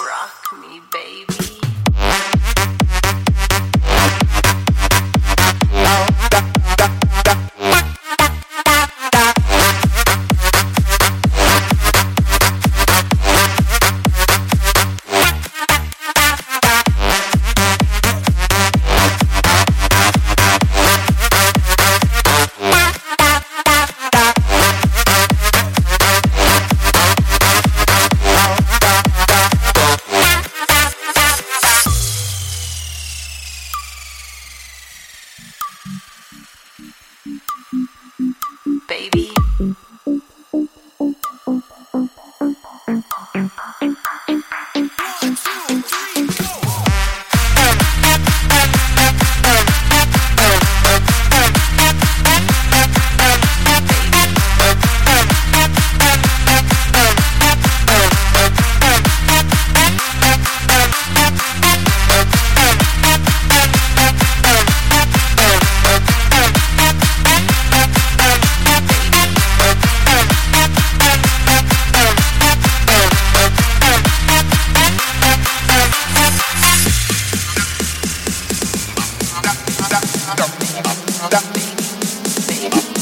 Rock.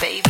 baby.